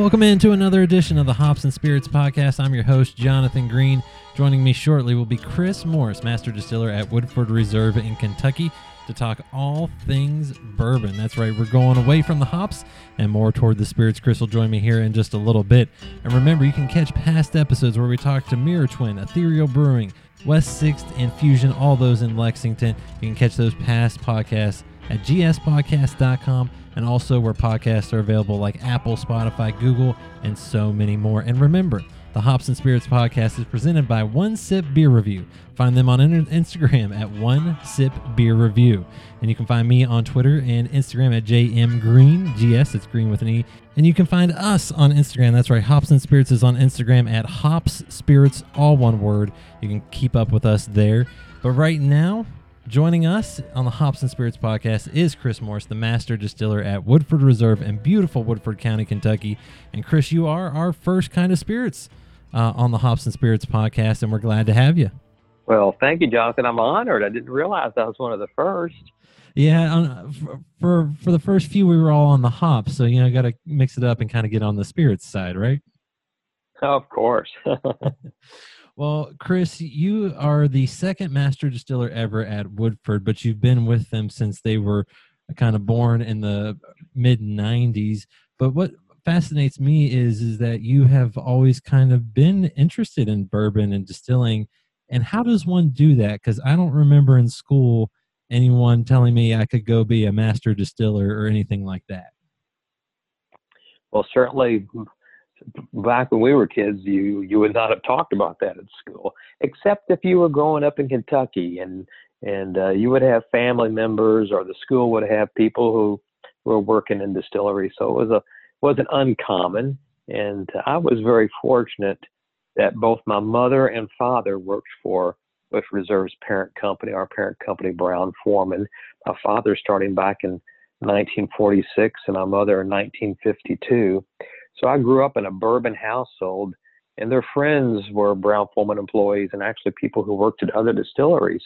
Welcome into another edition of the Hops and Spirits podcast. I'm your host, Jonathan Green. Joining me shortly will be Chris Morris, Master Distiller at Woodford Reserve in Kentucky, to talk all things bourbon. That's right, we're going away from the hops and more toward the spirits. Chris will join me here in just a little bit. And remember, you can catch past episodes where we talk to Mirror Twin, Ethereal Brewing, West 6th, and Fusion, all those in Lexington. You can catch those past podcasts at gspodcast.com and also where podcasts are available like Apple, Spotify, Google, and so many more. And remember, the Hops and Spirits podcast is presented by One Sip Beer Review. Find them on Instagram at One Sip Beer Review. And you can find me on Twitter and Instagram at JM Green, GS, it's green with an E. And you can find us on Instagram. That's right, Hops and Spirits is on Instagram at Hops Spirits, all one word. You can keep up with us there. But right now, Joining us on the Hops and Spirits podcast is Chris Morris, the master distiller at Woodford Reserve in beautiful Woodford County, Kentucky. And Chris, you are our first kind of spirits uh, on the Hops and Spirits podcast, and we're glad to have you. Well, thank you, Jonathan. I'm honored. I didn't realize I was one of the first. Yeah, for, for for the first few, we were all on the hops, so you know, got to mix it up and kind of get on the spirits side, right? of course. Well, Chris, you are the second master distiller ever at Woodford, but you've been with them since they were kind of born in the mid 90s. But what fascinates me is is that you have always kind of been interested in bourbon and distilling. And how does one do that? Because I don't remember in school anyone telling me I could go be a master distiller or anything like that. Well, certainly back when we were kids, you you would not have talked about that at school, except if you were growing up in Kentucky and and uh, you would have family members or the school would have people who were working in distilleries. So it was a wasn't uncommon, and I was very fortunate that both my mother and father worked for with Reserve's parent company, our parent company, Brown Forman. My father starting back in 1946 and my mother in 1952. So I grew up in a bourbon household, and their friends were Brown Forman employees and actually people who worked at other distilleries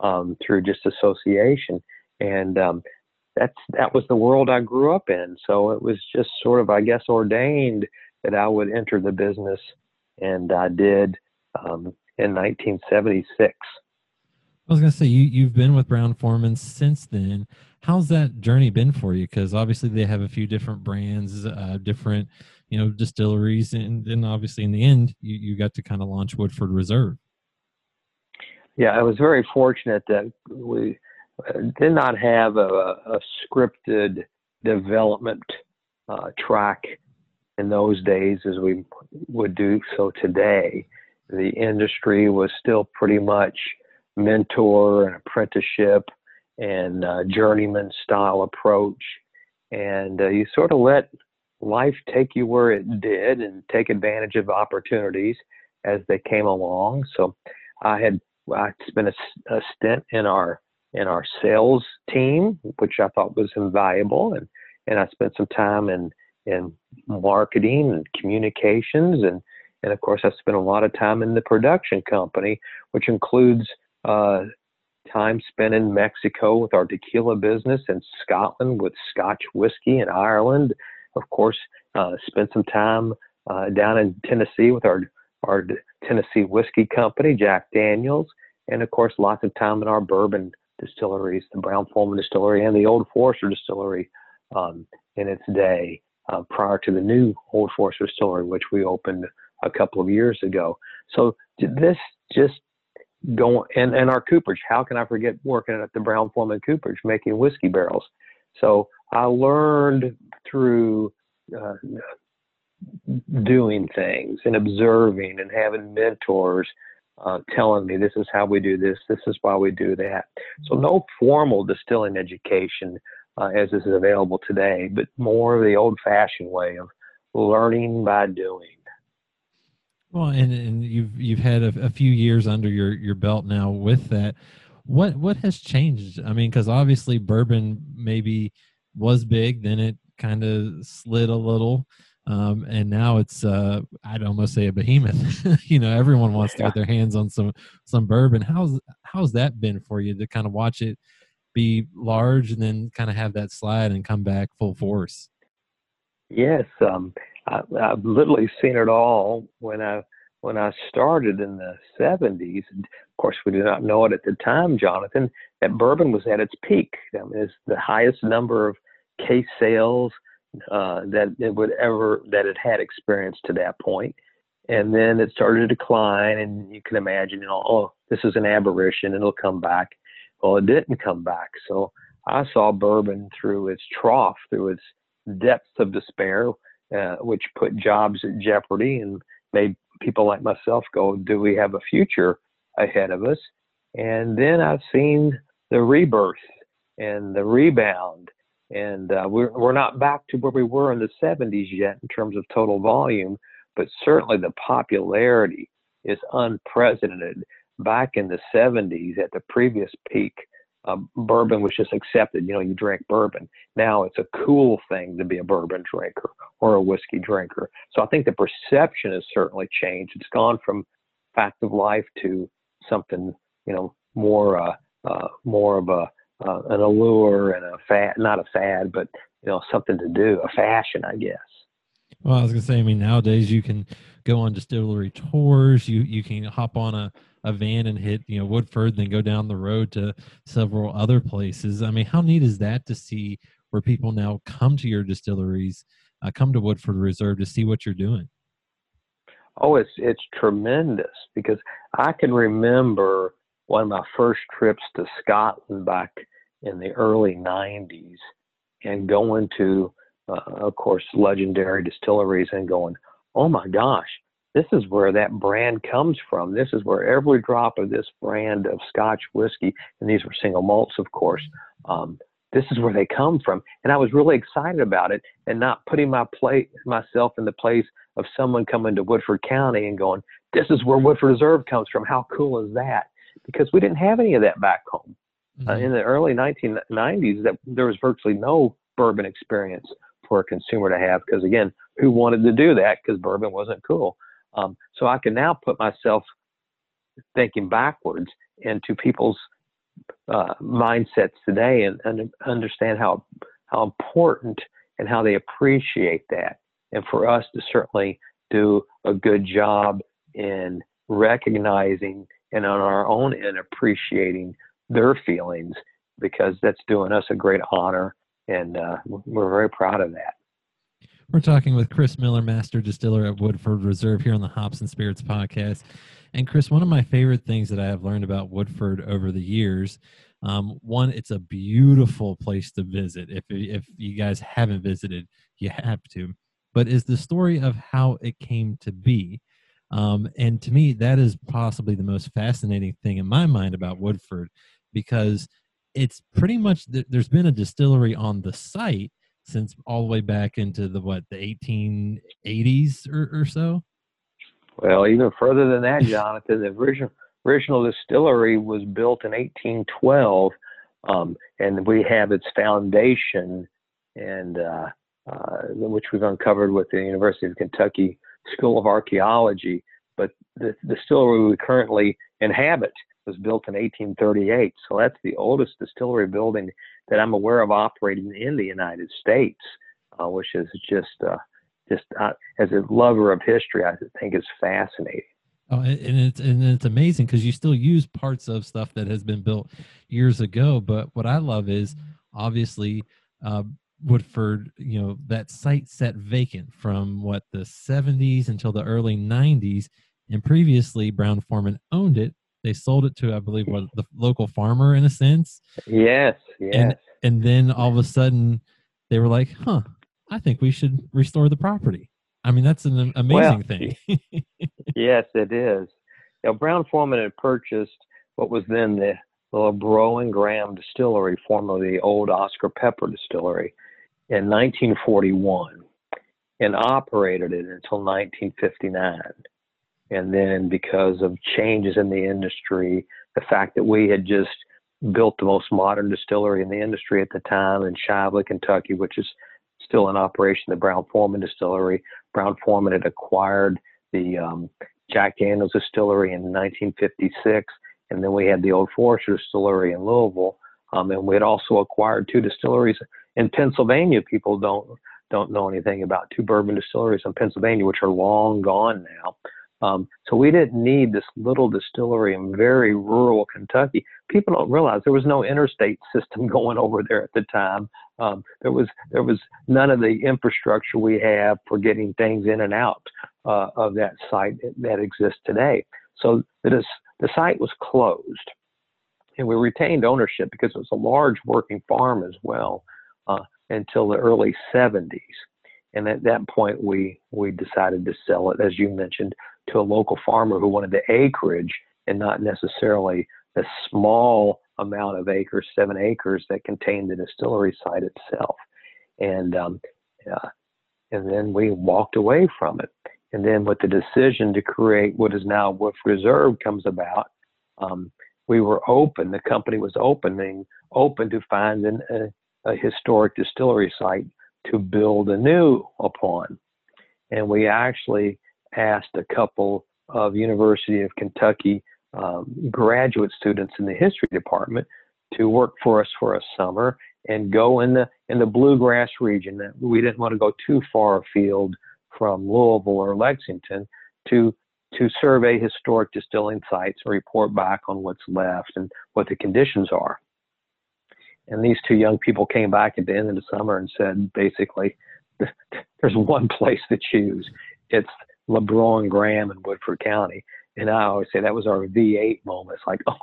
um, through just association. And um, that's that was the world I grew up in. So it was just sort of, I guess, ordained that I would enter the business, and I did um, in 1976. I was going to say you you've been with Brown Forman since then. How's that journey been for you? Because obviously they have a few different brands, uh, different you know distilleries and then obviously in the end you, you got to kind of launch woodford reserve yeah i was very fortunate that we uh, did not have a, a scripted development uh, track in those days as we would do so today the industry was still pretty much mentor and apprenticeship and uh, journeyman style approach. And uh, you sort of let life take you where it did and take advantage of opportunities as they came along. So I had I spent a, a stint in our in our sales team, which I thought was invaluable, and and I spent some time in in marketing and communications, and and of course I spent a lot of time in the production company, which includes uh, time spent in Mexico with our tequila business, and Scotland with Scotch whiskey, and Ireland of course, uh, spent some time uh, down in Tennessee with our our Tennessee whiskey company, Jack Daniels, and of course, lots of time in our bourbon distilleries, the Brown Forman Distillery and the Old Forester Distillery um, in its day, uh, prior to the new Old Forester Distillery, which we opened a couple of years ago. So this just going and, and our cooperage. How can I forget working at the Brown Forman cooperage making whiskey barrels? So I learned through uh, doing things and observing and having mentors uh, telling me this is how we do this, this is why we do that. So no formal distilling education uh, as is available today, but more of the old-fashioned way of learning by doing. Well, and, and you've you've had a, a few years under your your belt now with that. What what has changed? I mean, because obviously bourbon maybe was big, then it kind of slid a little. Um, and now it's uh, I'd almost say a behemoth. you know, everyone wants to get their hands on some some bourbon. How's how's that been for you to kind of watch it be large and then kind of have that slide and come back full force? Yes, um, I, I've literally seen it all when I when I started in the 70s. And of course, we did not know it at the time, Jonathan. That bourbon was at its peak. I mean, it's the highest number of case sales uh, that it would ever that it had experienced to that point. And then it started to decline, and you can imagine, you know, oh, this is an aberration, it'll come back. Well, it didn't come back. So I saw bourbon through its trough, through its depths of despair, uh, which put jobs at jeopardy and made people like myself go, do we have a future ahead of us? And then I've seen the rebirth and the rebound. And uh, we're, we're not back to where we were in the 70s yet in terms of total volume, but certainly the popularity is unprecedented. Back in the 70s, at the previous peak, uh, bourbon was just accepted. You know, you drink bourbon. Now it's a cool thing to be a bourbon drinker or a whiskey drinker. So I think the perception has certainly changed. It's gone from fact of life to something, you know, more uh, uh, more of a uh, an allure and a fad, not a fad, but you know, something to do, a fashion, I guess. Well, I was gonna say, I mean, nowadays you can go on distillery tours. You you can hop on a a van and hit you know Woodford, then go down the road to several other places. I mean, how neat is that to see where people now come to your distilleries, uh, come to Woodford Reserve to see what you're doing? Oh, it's it's tremendous because I can remember one of my first trips to Scotland back in the early '90s, and going to, uh, of course, legendary distilleries and going, oh my gosh, this is where that brand comes from. This is where every drop of this brand of Scotch whiskey, and these were single malts, of course, um, this is where they come from. And I was really excited about it and not putting my plate myself in the place of someone coming to Woodford County and going, this is where Woodford Reserve comes from. How cool is that? Because we didn't have any of that back home. Uh, mm-hmm. Uh, in the early 1990s, that there was virtually no bourbon experience for a consumer to have. Because again, who wanted to do that? Because bourbon wasn't cool. Um, so I can now put myself thinking backwards into people's uh, mindsets today and, and understand how how important and how they appreciate that. And for us to certainly do a good job in recognizing and on our own end appreciating their feelings because that's doing us a great honor and uh, we're very proud of that. We're talking with Chris Miller, master distiller at Woodford Reserve here on the Hops and Spirits podcast. And Chris, one of my favorite things that I have learned about Woodford over the years, um, one, it's a beautiful place to visit. If if you guys haven't visited, you have to. But is the story of how it came to be. Um, and to me, that is possibly the most fascinating thing in my mind about Woodford, because it's pretty much there's been a distillery on the site since all the way back into the what the 1880s or, or so? Well even further than that jonathan the original original distillery was built in 1812 um, and we have its foundation and uh, uh, which we've uncovered with the university of kentucky school of archaeology but the, the distillery we currently inhabit was built in 1838 so that's the oldest distillery building that I'm aware of operating in the United States, uh, which is just uh, just uh, as a lover of history, I think is fascinating. Oh, and it's and it's amazing because you still use parts of stuff that has been built years ago. But what I love is obviously uh, Woodford. You know that site set vacant from what the 70s until the early 90s, and previously Brown Forman owned it they sold it to, I believe, the local farmer in a sense. Yes, yes. And, and then all of a sudden, they were like, "Huh, I think we should restore the property." I mean, that's an amazing well, thing. yes, it is. Now, Brown Forman had purchased what was then the Labrot and Graham Distillery, formerly the old Oscar Pepper Distillery, in 1941, and operated it until 1959. And then because of changes in the industry, the fact that we had just built the most modern distillery in the industry at the time in Shively, Kentucky, which is still in operation, the Brown Forman Distillery. Brown Forman had acquired the um, Jack Daniels Distillery in 1956, and then we had the Old Forester Distillery in Louisville. Um, and we had also acquired two distilleries in Pennsylvania. People don't don't know anything about two bourbon distilleries in Pennsylvania, which are long gone now. Um, so we didn't need this little distillery in very rural Kentucky. People don't realize there was no interstate system going over there at the time. Um, there was there was none of the infrastructure we have for getting things in and out uh, of that site that exists today. So the the site was closed, and we retained ownership because it was a large working farm as well uh, until the early 70s. And at that point, we we decided to sell it, as you mentioned, to a local farmer who wanted the acreage and not necessarily the small amount of acres, seven acres that contained the distillery site itself. And um, uh, and then we walked away from it. And then with the decision to create what is now Wolf Reserve comes about, um, we were open. The company was opening open to finding a, a historic distillery site to build anew upon. And we actually asked a couple of University of Kentucky um, graduate students in the history department to work for us for a summer and go in the in the bluegrass region. We didn't want to go too far afield from Louisville or Lexington to to survey historic distilling sites and report back on what's left and what the conditions are. And these two young people came back at the end of the summer and said, basically, there's one place to choose. It's Labrot Graham in Woodford County. And I always say that was our V8 moment. It's like, oh,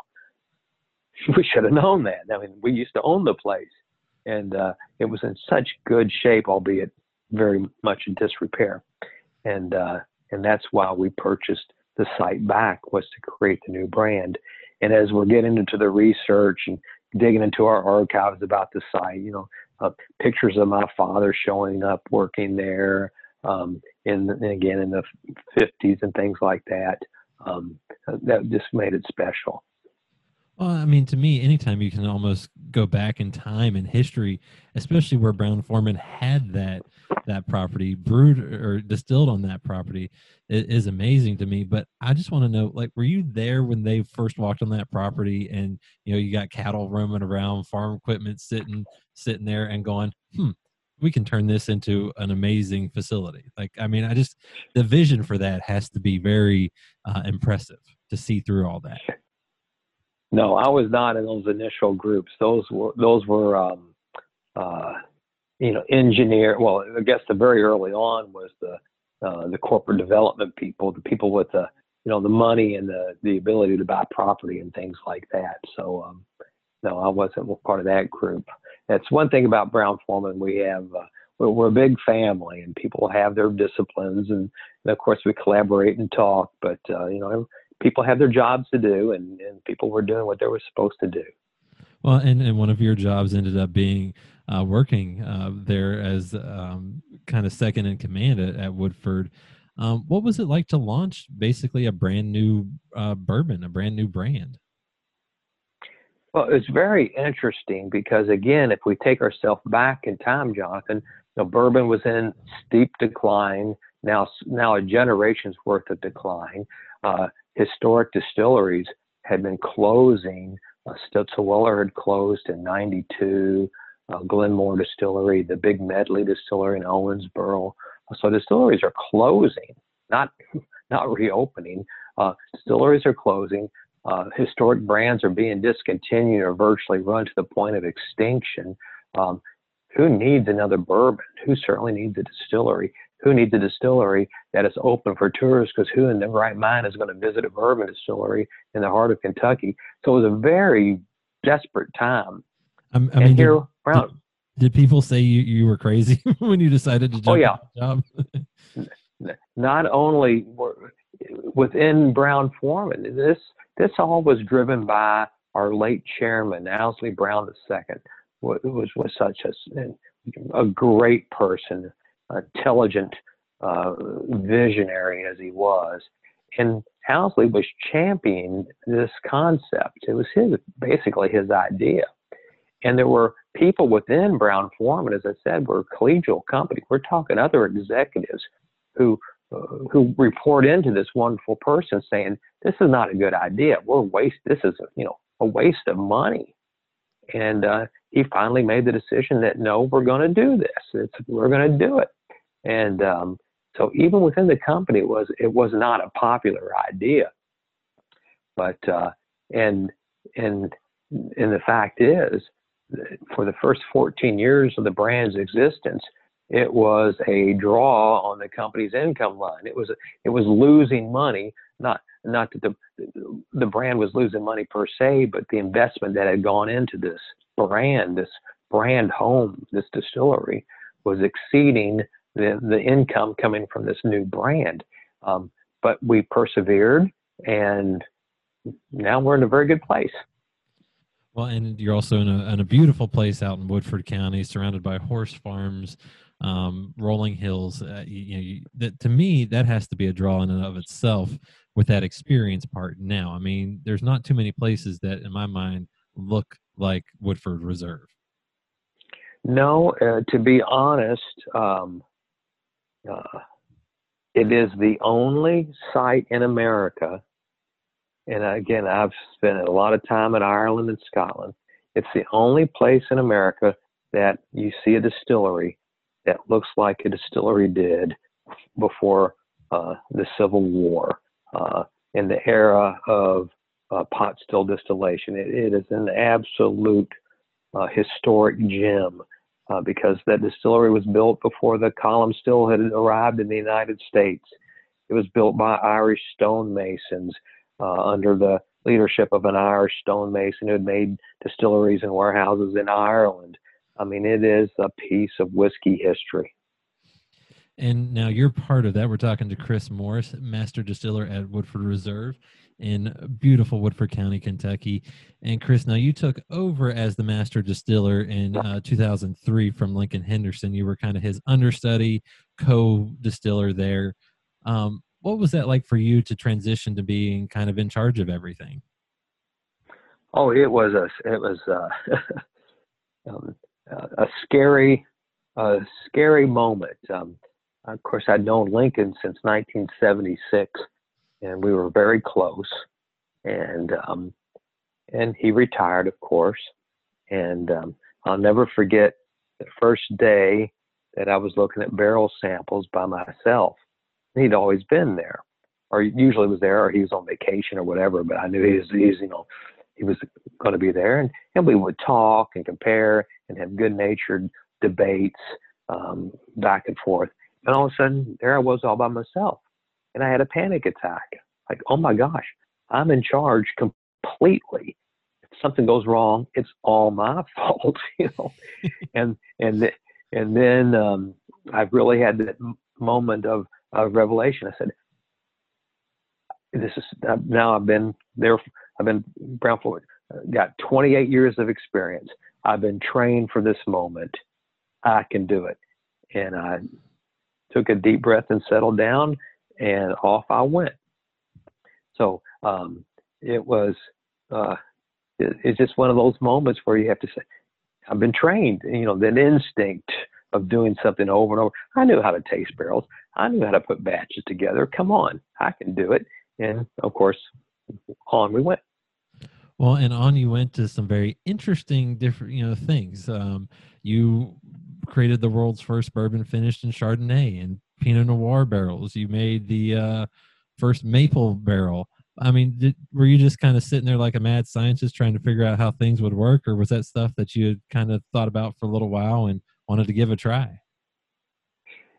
we should have known that. I mean, we used to own the place, and uh, it was in such good shape, albeit very much in disrepair. And uh, and that's why we purchased the site back was to create the new brand. And as we're getting into the research and digging into our archives about the site, you know, uh, pictures of my father showing up working there, um, in again in the 50s and things like that. Um, that just made it special. Well, I mean, to me, anytime you can almost go back in time in history, especially where Brown Forman had that that property brewed or distilled on that property, is amazing to me. But I just want to know, like, were you there when they first walked on that property, and you know, you got cattle roaming around, farm equipment sitting sitting there, and going, hmm, we can turn this into an amazing facility. Like, I mean, I just the vision for that has to be very uh, impressive to see through all that. No, I was not in those initial groups. Those were those were um, uh, you know engineer. Well, I guess the very early on was the uh, the corporate development people, the people with the you know the money and the the ability to buy property and things like that. So um, no, I wasn't part of that group that's one thing about Brown Forman. We have uh, we're, we're, a big family, and people have their disciplines, and, and of course we collaborate and talk. But uh, you know, people have their jobs to do, and, and people were doing what they were supposed to do. Well, and, and one of your jobs ended up being uh, working uh, there as um, kind of second in command at, at Woodford. Um, what was it like to launch basically a brand new uh, bourbon, a brand new brand? Well, it's very interesting because again, if we take ourselves back in time, Jonathan, you know, bourbon was in steep decline. Now, now a generation's worth of decline. Uh, historic distilleries had been closing. Uh, Stitzel-Weller had closed in '92. Uh, Glenmore Distillery, the big Medley Distillery in Owensboro. So distilleries are closing, not not reopening. Uh, distilleries are closing uh, historic brands are being discontinued or virtually run to the point of extinction. Um, who needs another bourbon? Who certainly needs a distillery? Who needs a distillery that is open for tourists? Because who in their right mind is going to visit a bourbon distillery in the heart of Kentucky? So it was a very desperate time. I, I mean, here, did, did, did, people say you, you were crazy when you decided to jump oh, yeah. job? Not only were, within Brown Forman, this this all was driven by our late chairman, Owsley Brown II, was, was such a, a great person, intelligent, uh, visionary as he was. And Owsley was championing this concept. It was his, basically his idea. And there were people within Brown Forman, as I said, were collegial company. We're talking other executives who who report into this wonderful person saying this is not a good idea we're waste this is a, you know a waste of money And uh, he finally made the decision that no, we're going to do this. It's, we're going to do it. And um, so even within the company, it was it was not a popular idea. But uh, and and and the fact is, for the first 14 years of the brand's existence, it was a draw on the company's income line. It was it was losing money, not not that the the brand was losing money per se, but the investment that had gone into this brand, this brand home, this distillery, was exceeding the the income coming from this new brand. Um, but we persevered, and now we're in a very good place. Well, and you're also in a, in a beautiful place out in Woodford County, surrounded by horse farms, um, rolling hills. Uh, you, you know, you, that, to me, that has to be a draw in and of itself with that experience part. Now, I mean, there's not too many places that, in my mind, look like Woodford Reserve. No, uh, to be honest, um, uh, it is the only site in America, and again, I've spent a lot of time in Ireland and Scotland. It's the only place in America that you see a distillery that looks like a distillery did before uh, the Civil War uh, in the era of uh, pot still distillation. it, it is an absolute uh, historic gem uh, because that distillery was built before the column still had arrived in the United States. It was built by Irish stonemasons uh, under the leadership of an Irish stonemason who had made distilleries and warehouses in Ireland. I mean, it is a piece of whiskey history. And now you're part of that. We're talking to Chris Morris, master distiller at Woodford Reserve in beautiful Woodford County, Kentucky. And Chris, now you took over as the master distiller in uh, 2003 from Lincoln Henderson. You were kind of his understudy, co distiller there. Um, what was that like for you to transition to being kind of in charge of everything? Oh, it was a it was uh, um, a scary, a scary moment. Um, of course, I'd known Lincoln since 1976, and we were very close. And um, and he retired, of course. And um, I'll never forget the first day that I was looking at barrel samples by myself. He'd always been there, or usually was there, or he was on vacation or whatever. But I knew he was, he's, you know, he was going to be there, and and we would talk and compare and have good-natured debates um, back and forth. And all of a sudden, there I was all by myself, and I had a panic attack. Like, oh my gosh, I'm in charge completely. If something goes wrong, it's all my fault, you know. and and and then um, I really had that moment of, of revelation. I said, "This is now I've been there. I've been Brown Forman, got 28 years of experience. I've been trained for this moment. I can do it." And I took a deep breath and settled down, and off I went. So um, it was uh, it, it's just one of those moments where you have to say, I've been trained. You know, that instinct of doing something over and over. I knew how to taste barrels. I knew how to put batches together. Come on, I can do it. And of course, on we went. Well, and on you went to some very interesting, different, you know, things. Um, you created the world's first bourbon finished in Chardonnay and Pinot Noir barrels. You made the uh, first maple barrel. I mean, did, were you just kind of sitting there like a mad scientist trying to figure out how things would work, or was that stuff that you had kind of thought about for a little while and wanted to give a try?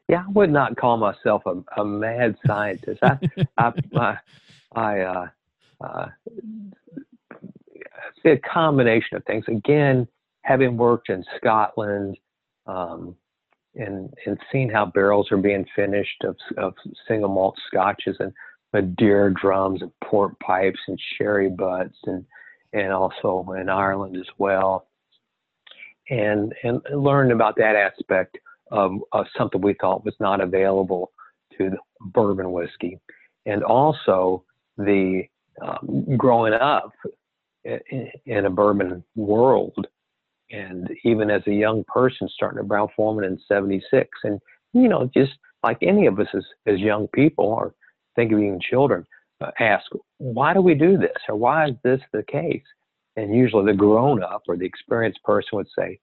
Yeah, I would not call myself a, a mad scientist. I, I, I, I uh, uh, a combination of things. Again, having worked in Scotland um, and and seeing how barrels are being finished of, of single malt scotches and Madeira drums and port pipes and sherry butts and and also in Ireland as well. And and learned about that aspect of, of something we thought was not available to bourbon whiskey, and also the um, growing up in, in a bourbon world and even as a young person starting at Brown Forman in 76 and you know just like any of us as, as young people or think of even children uh, ask why do we do this or why is this the case And usually the grown up or the experienced person would say,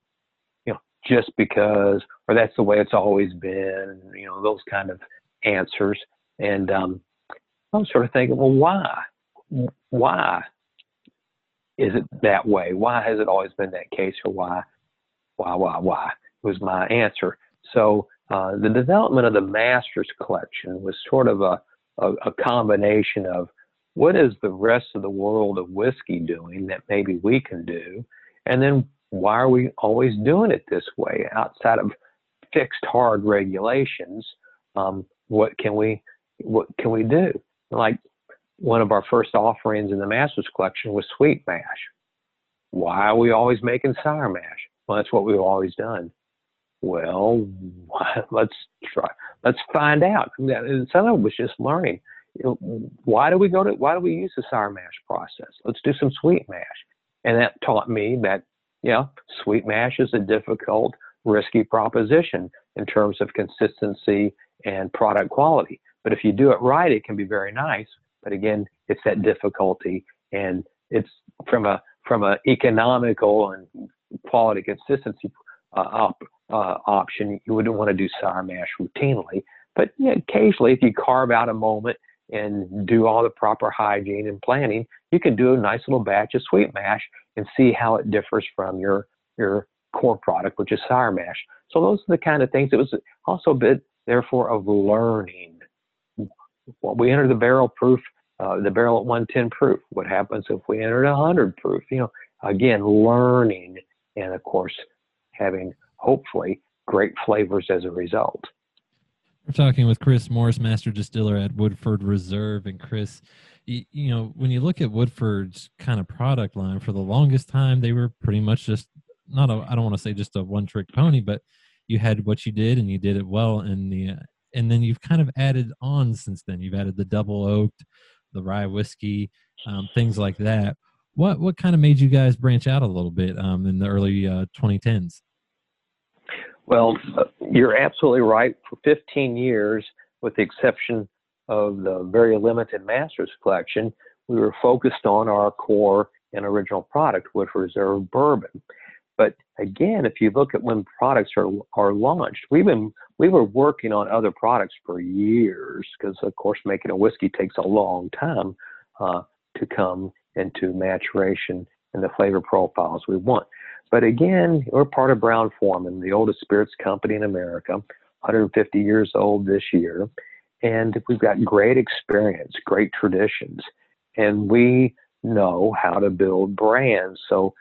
you know, just because, or that's the way it's always been, you know, those kind of answers. And um, I'm sort of thinking, well, why? Why is it that way? Why has it always been that case, or why, why, why, why? Was my answer. So uh, the development of the Masters collection was sort of a, a, a combination of what is the rest of the world of whiskey doing that maybe we can do, and then why are we always doing it this way outside of fixed hard regulations? Um, what can we what can we do? Like one of our first offerings in the Masters collection was sweet mash. Why are we always making sour mash? Well, that's what we've always done. Well, let's try. Let's find out. And some of it was just learning. Why do we go to? Why do we use the sour mash process? Let's do some sweet mash. And that taught me that, know, sweet mash is a difficult, risky proposition in terms of consistency and product quality. But if you do it right, it can be very nice. But again, it's that difficulty, and it's from a from an economical and quality consistency uh, op, uh, option. You wouldn't want to do sour mash routinely, but yeah, occasionally, if you carve out a moment and do all the proper hygiene and planning, you can do a nice little batch of sweet mash and see how it differs from your your core product, which is sour mash. So those are the kind of things. It was also a bit, therefore, of learning we enter the barrel proof, uh, the barrel at 110 proof. What happens if we enter 100 proof? You know, again, learning and of course having hopefully great flavors as a result. We're talking with Chris Morris, master distiller at Woodford Reserve, and Chris. You, you know, when you look at Woodford's kind of product line, for the longest time, they were pretty much just not a, I don't want to say just a one trick pony, but you had what you did and you did it well. And the and then you've kind of added on since then. You've added the double oaked, the rye whiskey, um, things like that. What what kind of made you guys branch out a little bit um, in the early uh, 2010s? Well, uh, you're absolutely right. For 15 years, with the exception of the very limited Masters collection, we were focused on our core and original product, which was Reserve Bourbon. But again, if you look at when products are are launched, we've been we were working on other products for years because, of course, making a whiskey takes a long time uh, to come into maturation and the flavor profiles we want. But again, we're part of Brown Forman, the oldest spirits company in America, 150 years old this year, and we've got great experience, great traditions, and we know how to build brands. So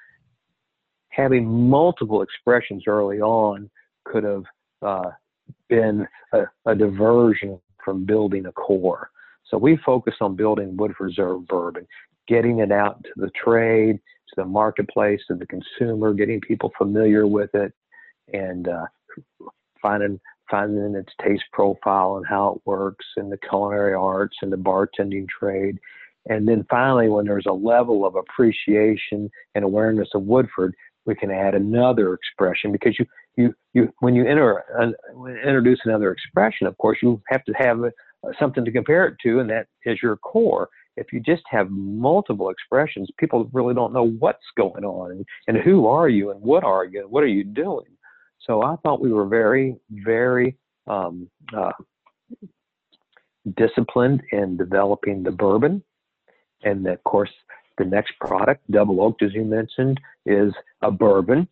having multiple expressions early on could have uh, been a, a, diversion from building a core. So we focus on building Woodford Reserve bourbon, getting it out to the trade, to the marketplace, to the consumer, getting people familiar with it, and uh, finding finding its taste profile and how it works in the culinary arts and the bartending trade. And then finally, when there's a level of appreciation and awareness of Woodford, we can add another expression because you you you when you enter uh, introduce another expression of course you have to have uh, something to compare it to and that is your core. If you just have multiple expressions people really don't know what's going on and, and who are you and what are you and what are you doing. So i thought we were very very um, uh, disciplined in developing the bourbon. And of course the next product, double oaked, as you mentioned, is a bourbon.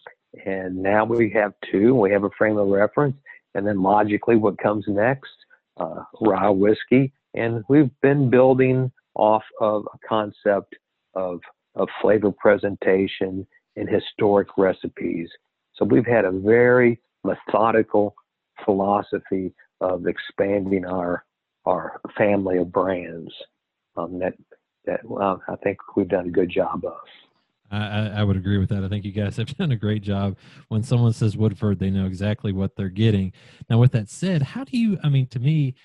And now we have two. We have a frame of reference. And then logically, what comes next? Uh, rye whiskey. And we've been building off of a concept of, of flavor presentation and historic recipes. So we've had a very methodical philosophy of expanding our our family of brands um, that that well, I think we've done a good job of. I, I, would agree with that. I think you guys have done a great job. When someone says Woodford, they know exactly what they're getting. Now, with that said, how do you? I mean, to me,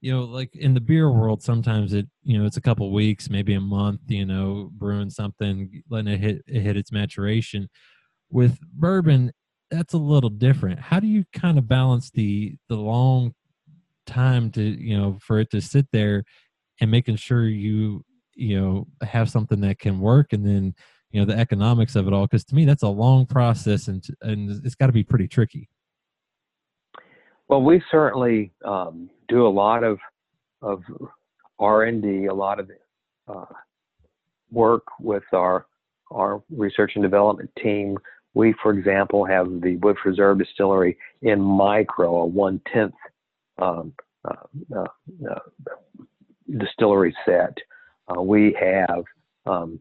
you know, like in the beer world, sometimes it, you know, it's a couple weeks, maybe a month, you know, brewing something, letting it hit it hit its maturation. With bourbon, that's a little different. How do you kind of balance the the long time to, you know, for it to sit there and making sure you you know have something that can work and then you know the economics of it all because to me that's a long process and and it's got to be pretty tricky. Well we certainly um, do a lot of of r&d a lot of uh, work with our our research and development team. We for example have the woodford reserve distillery in micro a one tenth um, uh, uh, uh distillery set uh, we have um,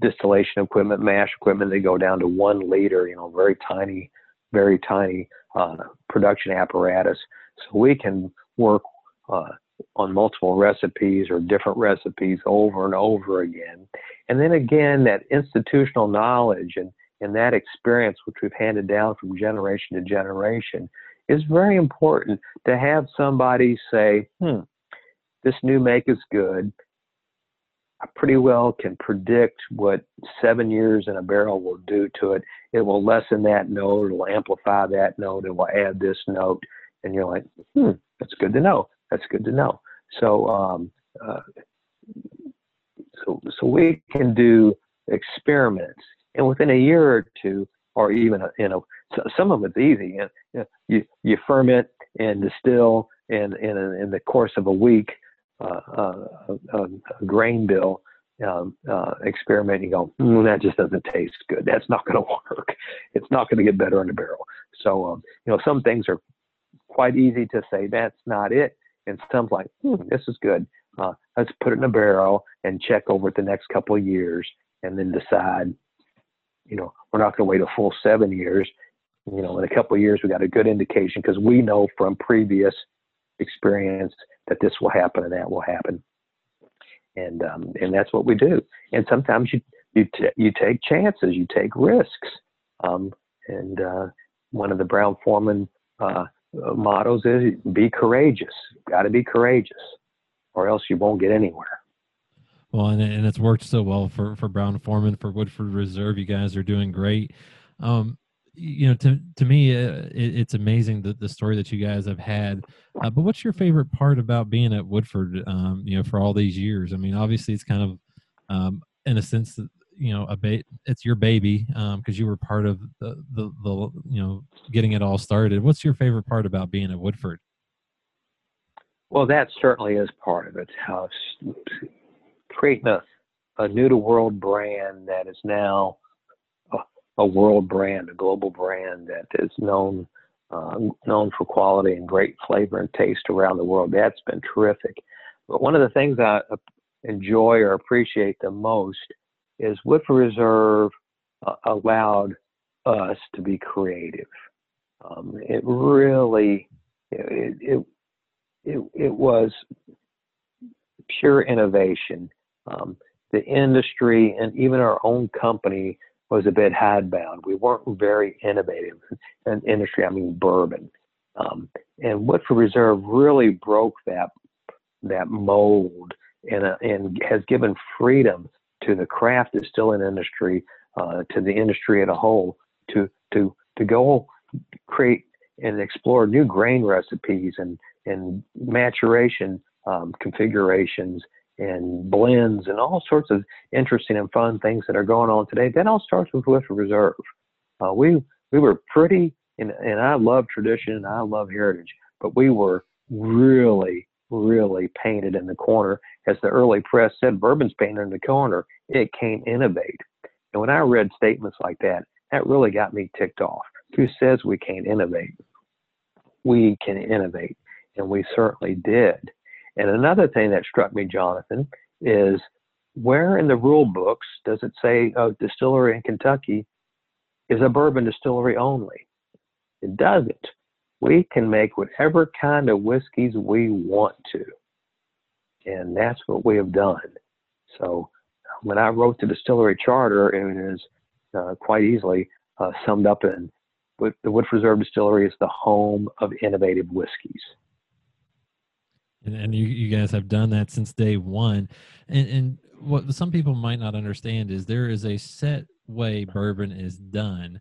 distillation equipment, mash equipment. They go down to one liter, you know, very tiny, very tiny uh, production apparatus. So we can work uh, on multiple recipes or different recipes over and over again. And then again, that institutional knowledge and, and that experience, which we've handed down from generation to generation, is very important to have somebody say, hmm, this new make is good. I pretty well can predict what seven years in a barrel will do to it. It will lessen that note, it will amplify that note, it will add this note. And you're like, hmm, that's good to know. That's good to know. So, um, uh, so, so we can do experiments, and within a year or two, or even a, you know, so some of it's easy. You, know, you you ferment and distill and in the course of a week a, a, grain bill um, uh, experiment, you go, mm, that just doesn't taste good. That's not going to work. It's not going to get better in the barrel. So, um, you know, some things are quite easy to say that's not it, and some like, hmm, this is good. Uh, let's put it in a barrel and check over it the next couple of years, and then decide. You know, we're not going to wait a full seven years. You know, in a couple of years, we got a good indication because we know from previous experience that this will happen and that will happen. And um, and that's what we do. And sometimes you you t- you take chances, you take risks. Um, and uh, one of the Brown Forman uh, mottos is be courageous. Got to be courageous, or else you won't get anywhere. Well, and, and it's worked so well for for Brown Forman, for Woodford Reserve. You guys are doing great. Um, you know to to me uh, it, it's amazing the, the story that you guys have had. Uh, but what's your favorite part about being at woodford um, you know for all these years? I mean obviously it's kind of um, in a sense you know a ba- it's your baby because um, you were part of the, the the you know getting it all started. What's your favorite part about being at woodford? Well that certainly is part of it. Uh, creating a, a new to world brand that is now a world brand, a global brand that is known uh, known for quality and great flavor and taste around the world. That's been terrific. But one of the things I enjoy or appreciate the most is Woodford Reserve uh, allowed us to be creative. Um, it really, it, it, it, it, was pure innovation. Um, the industry and even our own company was a bit hidebound. We weren't very innovative in industry. I mean bourbon, um, and Woodford Reserve really broke that that mold and uh, and has given freedom to the craft distilling industry, uh, to the industry as a whole, to to to go create and explore new grain recipes and and maturation um, configurations and blends and all sorts of interesting and fun things that are going on today. That all starts with Woodford Reserve. Uh, we we were pretty, and, and I love tradition and I love heritage, but we were really, really painted in the corner. As the early press said, bourbon's painted in the corner. It can't innovate. And when I read statements like that, that really got me ticked off. Who says we can't innovate? We can innovate, and we certainly did. And another thing that struck me, Jonathan, is where in the rule books does it say a distillery in Kentucky is a bourbon distillery only? It doesn't. We can make whatever kind of whiskeys we want to. And that's what we have done. So when I wrote the distillery charter, it is uh, quite easily uh, summed up in the Woodford Reserve Distillery is the home of innovative whiskeys and, and you, you guys have done that since day one. And and what some people might not understand is there is a set way bourbon is done.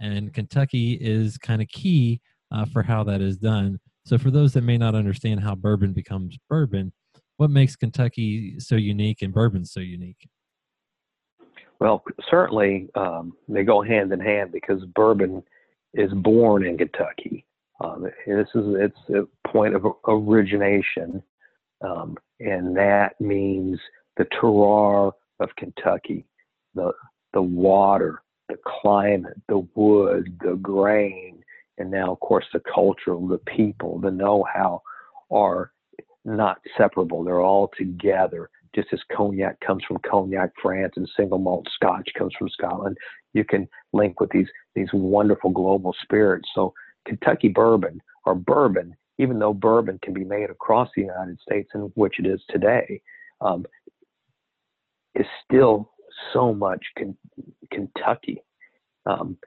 And kentucky is kind of key uh, for how that is done. So for those that may not understand how bourbon becomes bourbon what makes kentucky so unique and bourbon so unique? Well, certainly um, they go hand in hand because bourbon is born in Kentucky. Um, this is its a point of origination, um, and that means the terroir of Kentucky, the the water, the climate, the wood, the grain, and now of course the culture, the people, the know-how are not separable. They're all together. Just as cognac comes from cognac, France, and single malt Scotch comes from Scotland, you can link with these these wonderful global spirits. So Kentucky bourbon or bourbon, even though bourbon can be made across the United States, in which it is today, um, is still so much Kentucky. Um,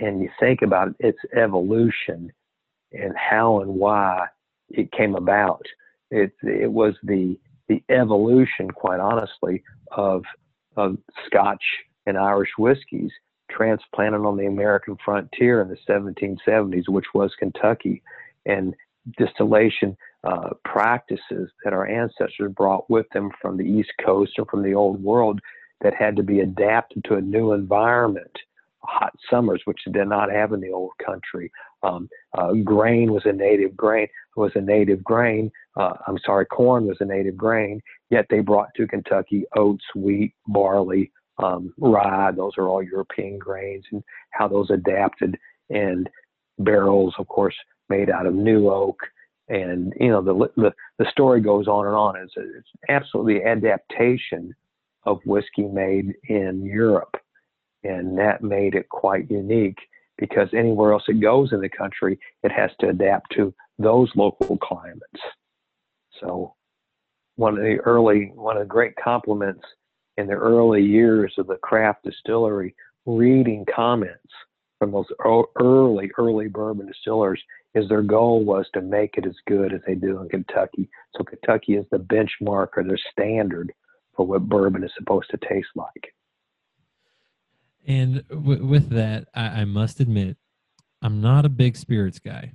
and you think about its evolution and how and why it came about. It it was the the evolution, quite honestly, of of Scotch and Irish whiskeys transplanted on the American frontier in the 1770s, which was Kentucky, and distillation uh, practices that our ancestors brought with them from the East Coast or from the Old World that had to be adapted to a new environment. Hot summers, which they did not have in the old country. Um, uh, grain was a native grain. Was a native grain. Uh, I'm sorry, corn was a native grain. Yet they brought to Kentucky oats, wheat, barley, um, rye. Those are all European grains, and how those adapted. And barrels, of course, made out of new oak. And you know the the, the story goes on and on. It's, it's absolutely adaptation of whiskey made in Europe. And that made it quite unique because anywhere else it goes in the country, it has to adapt to those local climates. So, one of the early, one of the great compliments in the early years of the craft distillery, reading comments from those early, early bourbon distillers, is their goal was to make it as good as they do in Kentucky. So Kentucky is the benchmark or the standard for what bourbon is supposed to taste like. And w- with that, I-, I must admit, I'm not a big spirits guy.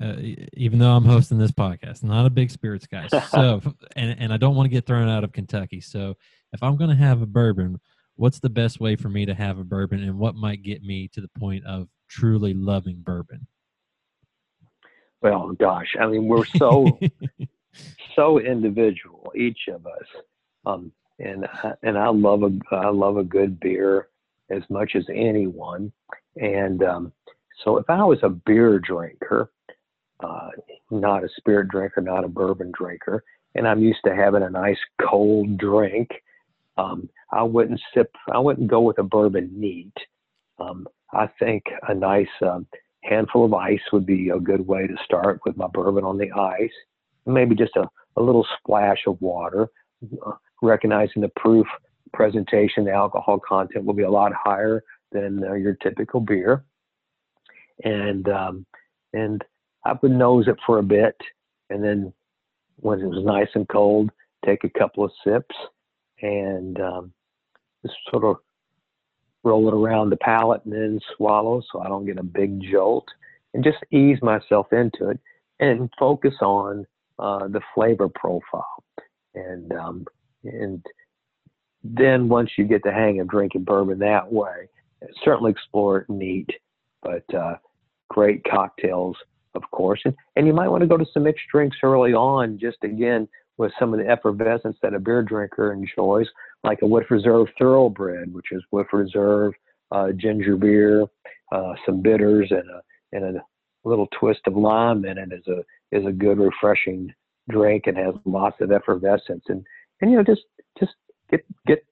Uh, even though I'm hosting this podcast, not a big spirits guy. So, and and I don't want to get thrown out of Kentucky. So, if I'm going to have a bourbon, what's the best way for me to have a bourbon, and what might get me to the point of truly loving bourbon? Well, gosh, I mean, we're so so individual, each of us. Um, and and I love a I love a good beer as much as anyone. And um, so if I was a beer drinker, uh, not a spirit drinker, not a bourbon drinker, and I'm used to having a nice cold drink, um, I wouldn't sip. I wouldn't go with a bourbon neat. Um, I think a nice um, handful of ice would be a good way to start with my bourbon on the ice. Maybe just a, a little splash of water. Uh, recognizing the proof presentation, the alcohol content will be a lot higher than uh, your typical beer. And um, and I would nose it for a bit, and then when it was nice and cold, take a couple of sips and um, just sort of roll it around the palate and then swallow so I don't get a big jolt, and just ease myself into it and focus on uh, the flavor profile. And um, and then once you get the hang of drinking bourbon that way, certainly explore it neat, but uh, great cocktails, of course. And, and you might want to go to some mixed drinks early on, just again with some of the effervescence that a beer drinker enjoys, like a Woodford Reserve Thoroughbred, which is Woodford Reserve uh, ginger beer, uh, some bitters, and a and a little twist of lime in it is a is a good refreshing drink and has lots of effervescence and and you know just just get get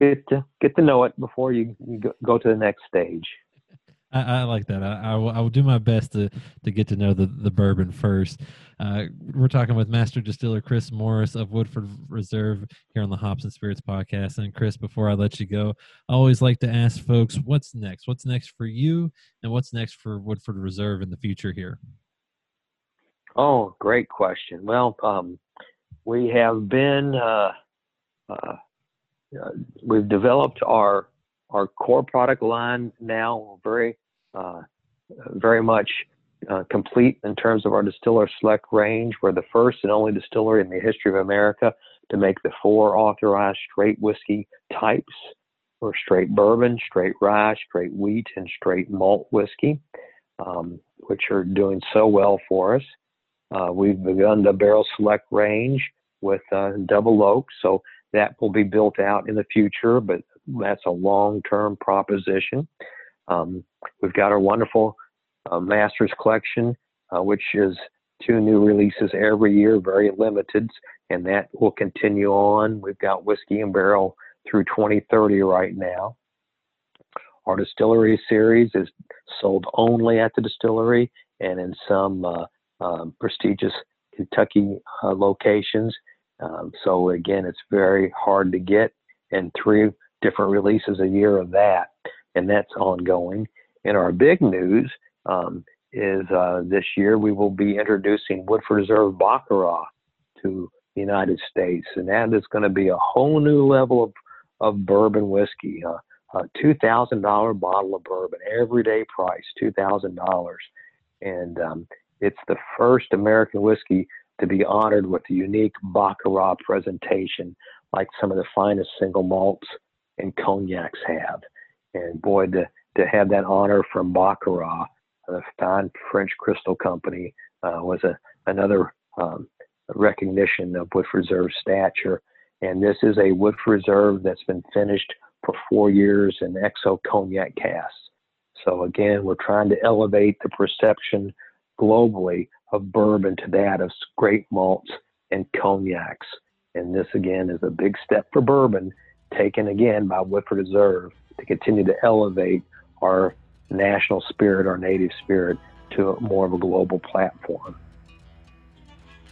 get to, get to know it before you go to the next stage. I, I, like that. I, I, will, do my best to to get to know the, the bourbon first. Uh, we're talking with Master Distiller Chris Morris of Woodford Reserve here on the Hops and Spirits podcast. And Chris, before I let you go, I always like to ask folks, what's next? What's next for you, and what's next for Woodford Reserve in the future here? Oh, great question. Well, um, we have been uh, uh, we've developed our our core product line now very uh, very much uh, complete in terms of our distiller select range. We're the first and only distillery in the history of America to make the four authorized straight whiskey types. for straight bourbon, straight rye, straight wheat, and straight malt whiskey, um, which are doing so well for us. Uh, we've begun the barrel select range with uh, double oak, so that will be built out in the future, but that's a long-term proposition. Um, we've got our wonderful uh, Masters collection, uh, which is two new releases every year, very limited, and that will continue on. We've got whiskey and barrel through 2030 right now. Our distillery series is sold only at the distillery and in some uh, um, prestigious Kentucky uh, locations. Um, so again, it's very hard to get, and three different releases a year of that, and that's ongoing. And our big news um, is uh, this year we will be introducing Woodford Reserve Baccarat to the United States, and that is going to be a whole new level of, of bourbon whiskey. Uh, a two thousand dollar bottle of bourbon, everyday price, two thousand dollars, and um, it's the first American whiskey to be honored with a unique Baccarat presentation, like some of the finest single malts and cognacs have. And boy, to to have that honor from Baccarat the fine French Crystal Company uh, was a another um, recognition of Woodford Reserve stature. And this is a Woodford Reserve that's been finished for four years in XO cognac casks. So again, we're trying to elevate the perception globally of bourbon to that of great malts and cognacs. And this again is a big step for bourbon, taken again by Woodford Reserve to continue to elevate our national spirit, our native spirit, to more of a global platform.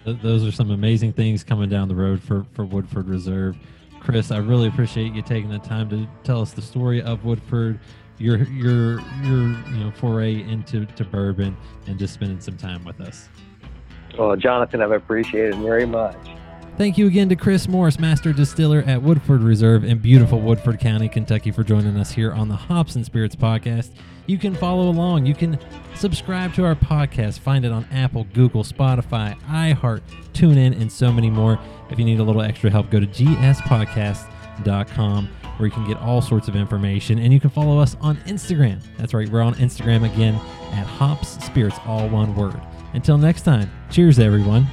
Those are some amazing things coming down the road for, for Woodford Reserve. Chris, I really appreciate you taking the time to tell us the story of Woodford, your your your you know foray into to bourbon, and just spending some time with us. Well, Jonathan, I've appreciated it very much. Thank you again to Chris Morris, Master Distiller at Woodford Reserve in beautiful Woodford County, Kentucky, for joining us here on the Hops and Spirits podcast. You can follow along. You can subscribe to our podcast. Find it on Apple, Google, Spotify, iHeart, TuneIn, and so many more. If you need a little extra help, go to gspodcast.com where you can get all sorts of information. And you can follow us on Instagram. That's right, we're on Instagram again at Hops Spirits, all one word. Until next time, cheers, everyone.